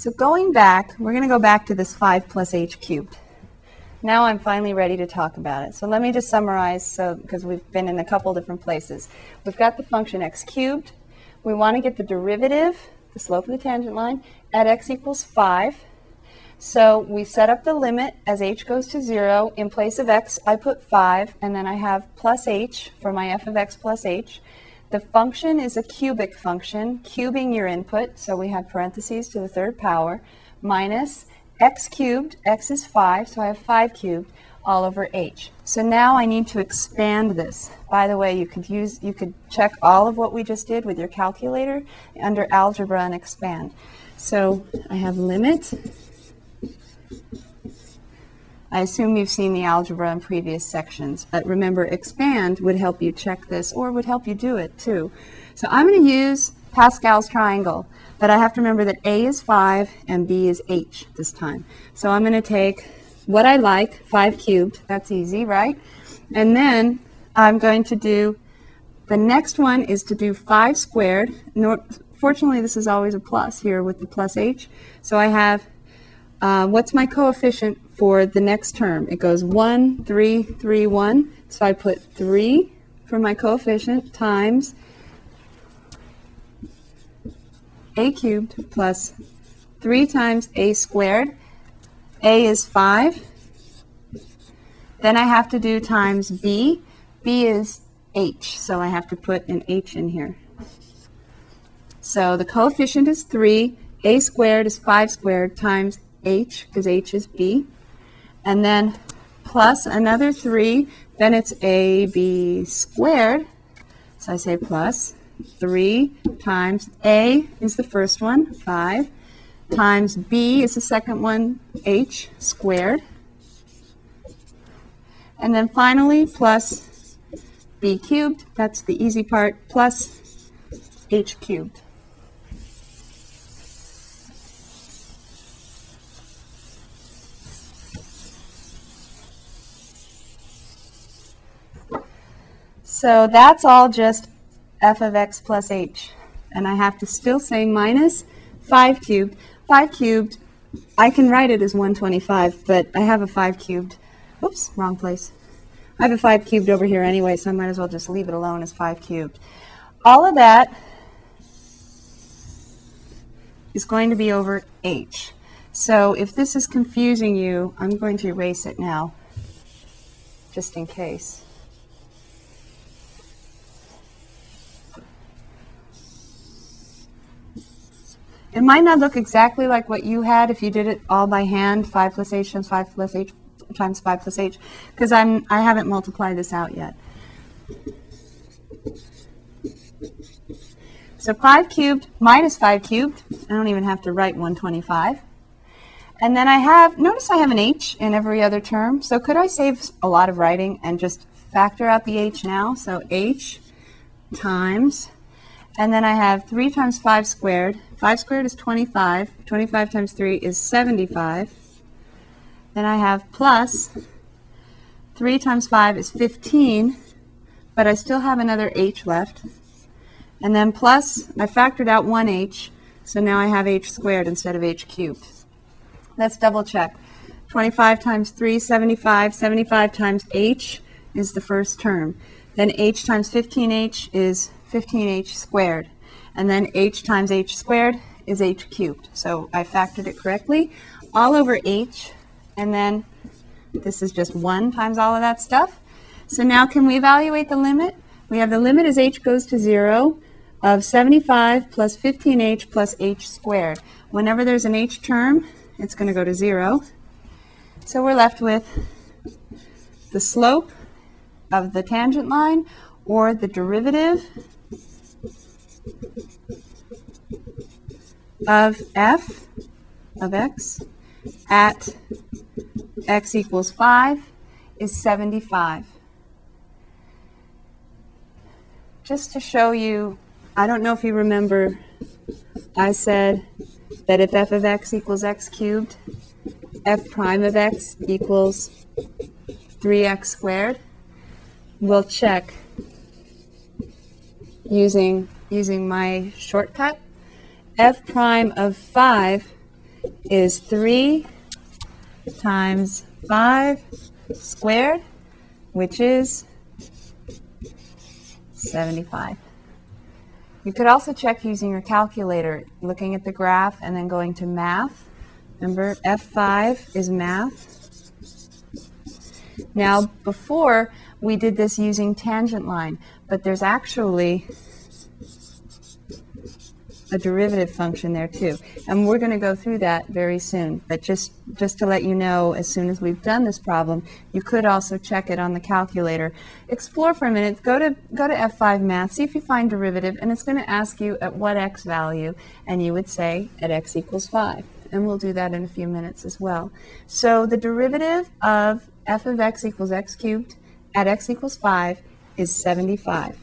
So going back, we're going to go back to this 5 plus h cubed. Now I'm finally ready to talk about it. So let me just summarize so because we've been in a couple different places. We've got the function x cubed. We want to get the derivative, the slope of the tangent line, at x equals 5. So we set up the limit as h goes to 0. In place of x, I put 5, and then I have plus h for my f of x plus h. The function is a cubic function, cubing your input, so we have parentheses to the third power, minus x cubed, x is 5, so I have 5 cubed, all over h. So now I need to expand this. By the way, you could use you could check all of what we just did with your calculator under algebra and expand. So I have limit I assume you've seen the algebra in previous sections, but remember expand would help you check this or would help you do it too. So I'm going to use Pascal's triangle, but I have to remember that A is 5 and B is H this time. So I'm going to take what I like, 5 cubed, that's easy, right? And then I'm going to do, the next one is to do 5 squared. fortunately, this is always a plus here with the plus H. So I have, uh, what's my coefficient for the next term. It goes 1, 3, 3, 1. So I put 3 for my coefficient times a cubed plus 3 times a squared. a is 5. Then I have to do times b. b is h, so I have to put an h in here. So the coefficient is 3. a squared is 5 squared times h, because h is b and then plus another 3, then it's ab squared. So I say plus 3 times a is the first one, 5, times b is the second one, h squared. And then finally, plus b cubed, that's the easy part, plus h cubed. So that's all just f of x plus h. And I have to still say minus 5 cubed. 5 cubed, I can write it as 125, but I have a 5 cubed. Oops, wrong place. I have a 5 cubed over here anyway, so I might as well just leave it alone as 5 cubed. All of that is going to be over h. So if this is confusing you, I'm going to erase it now, just in case. It might not look exactly like what you had if you did it all by hand, 5 plus h times 5 plus h times 5 plus h, because I'm I haven't multiplied this out yet. So 5 cubed minus 5 cubed, I don't even have to write 125. And then I have, notice I have an h in every other term, so could I save a lot of writing and just factor out the h now? So h times and then I have 3 times 5 squared. 5 squared is 25. 25 times 3 is 75. Then I have plus 3 times 5 is 15, but I still have another h left. And then plus, I factored out 1h, so now I have h squared instead of h cubed. Let's double check. 25 times 3, 75. 75 times h is the first term. Then h times 15h is 15h squared. And then h times h squared is h cubed. So I factored it correctly. All over h, and then this is just 1 times all of that stuff. So now can we evaluate the limit? We have the limit as h goes to 0 of 75 plus 15h plus h squared. Whenever there's an h term, it's going to go to 0. So we're left with the slope of the tangent line or the derivative of f of x at x equals 5 is 75. Just to show you, I don't know if you remember, I said that if f of x equals x cubed, f prime of x equals 3x squared. We'll check using using my shortcut, f prime of 5 is 3 times 5 squared, which is 75. You could also check using your calculator, looking at the graph and then going to math. Remember, F5 is math. Now, before we did this using tangent line, but there's actually a derivative function there too. And we're going to go through that very soon. But just, just to let you know, as soon as we've done this problem, you could also check it on the calculator. Explore for a minute, go to, go to F5 Math, see if you find derivative, and it's going to ask you at what x value, and you would say at x equals 5. And we'll do that in a few minutes as well. So the derivative of f of x equals x cubed at x equals 5 is 75.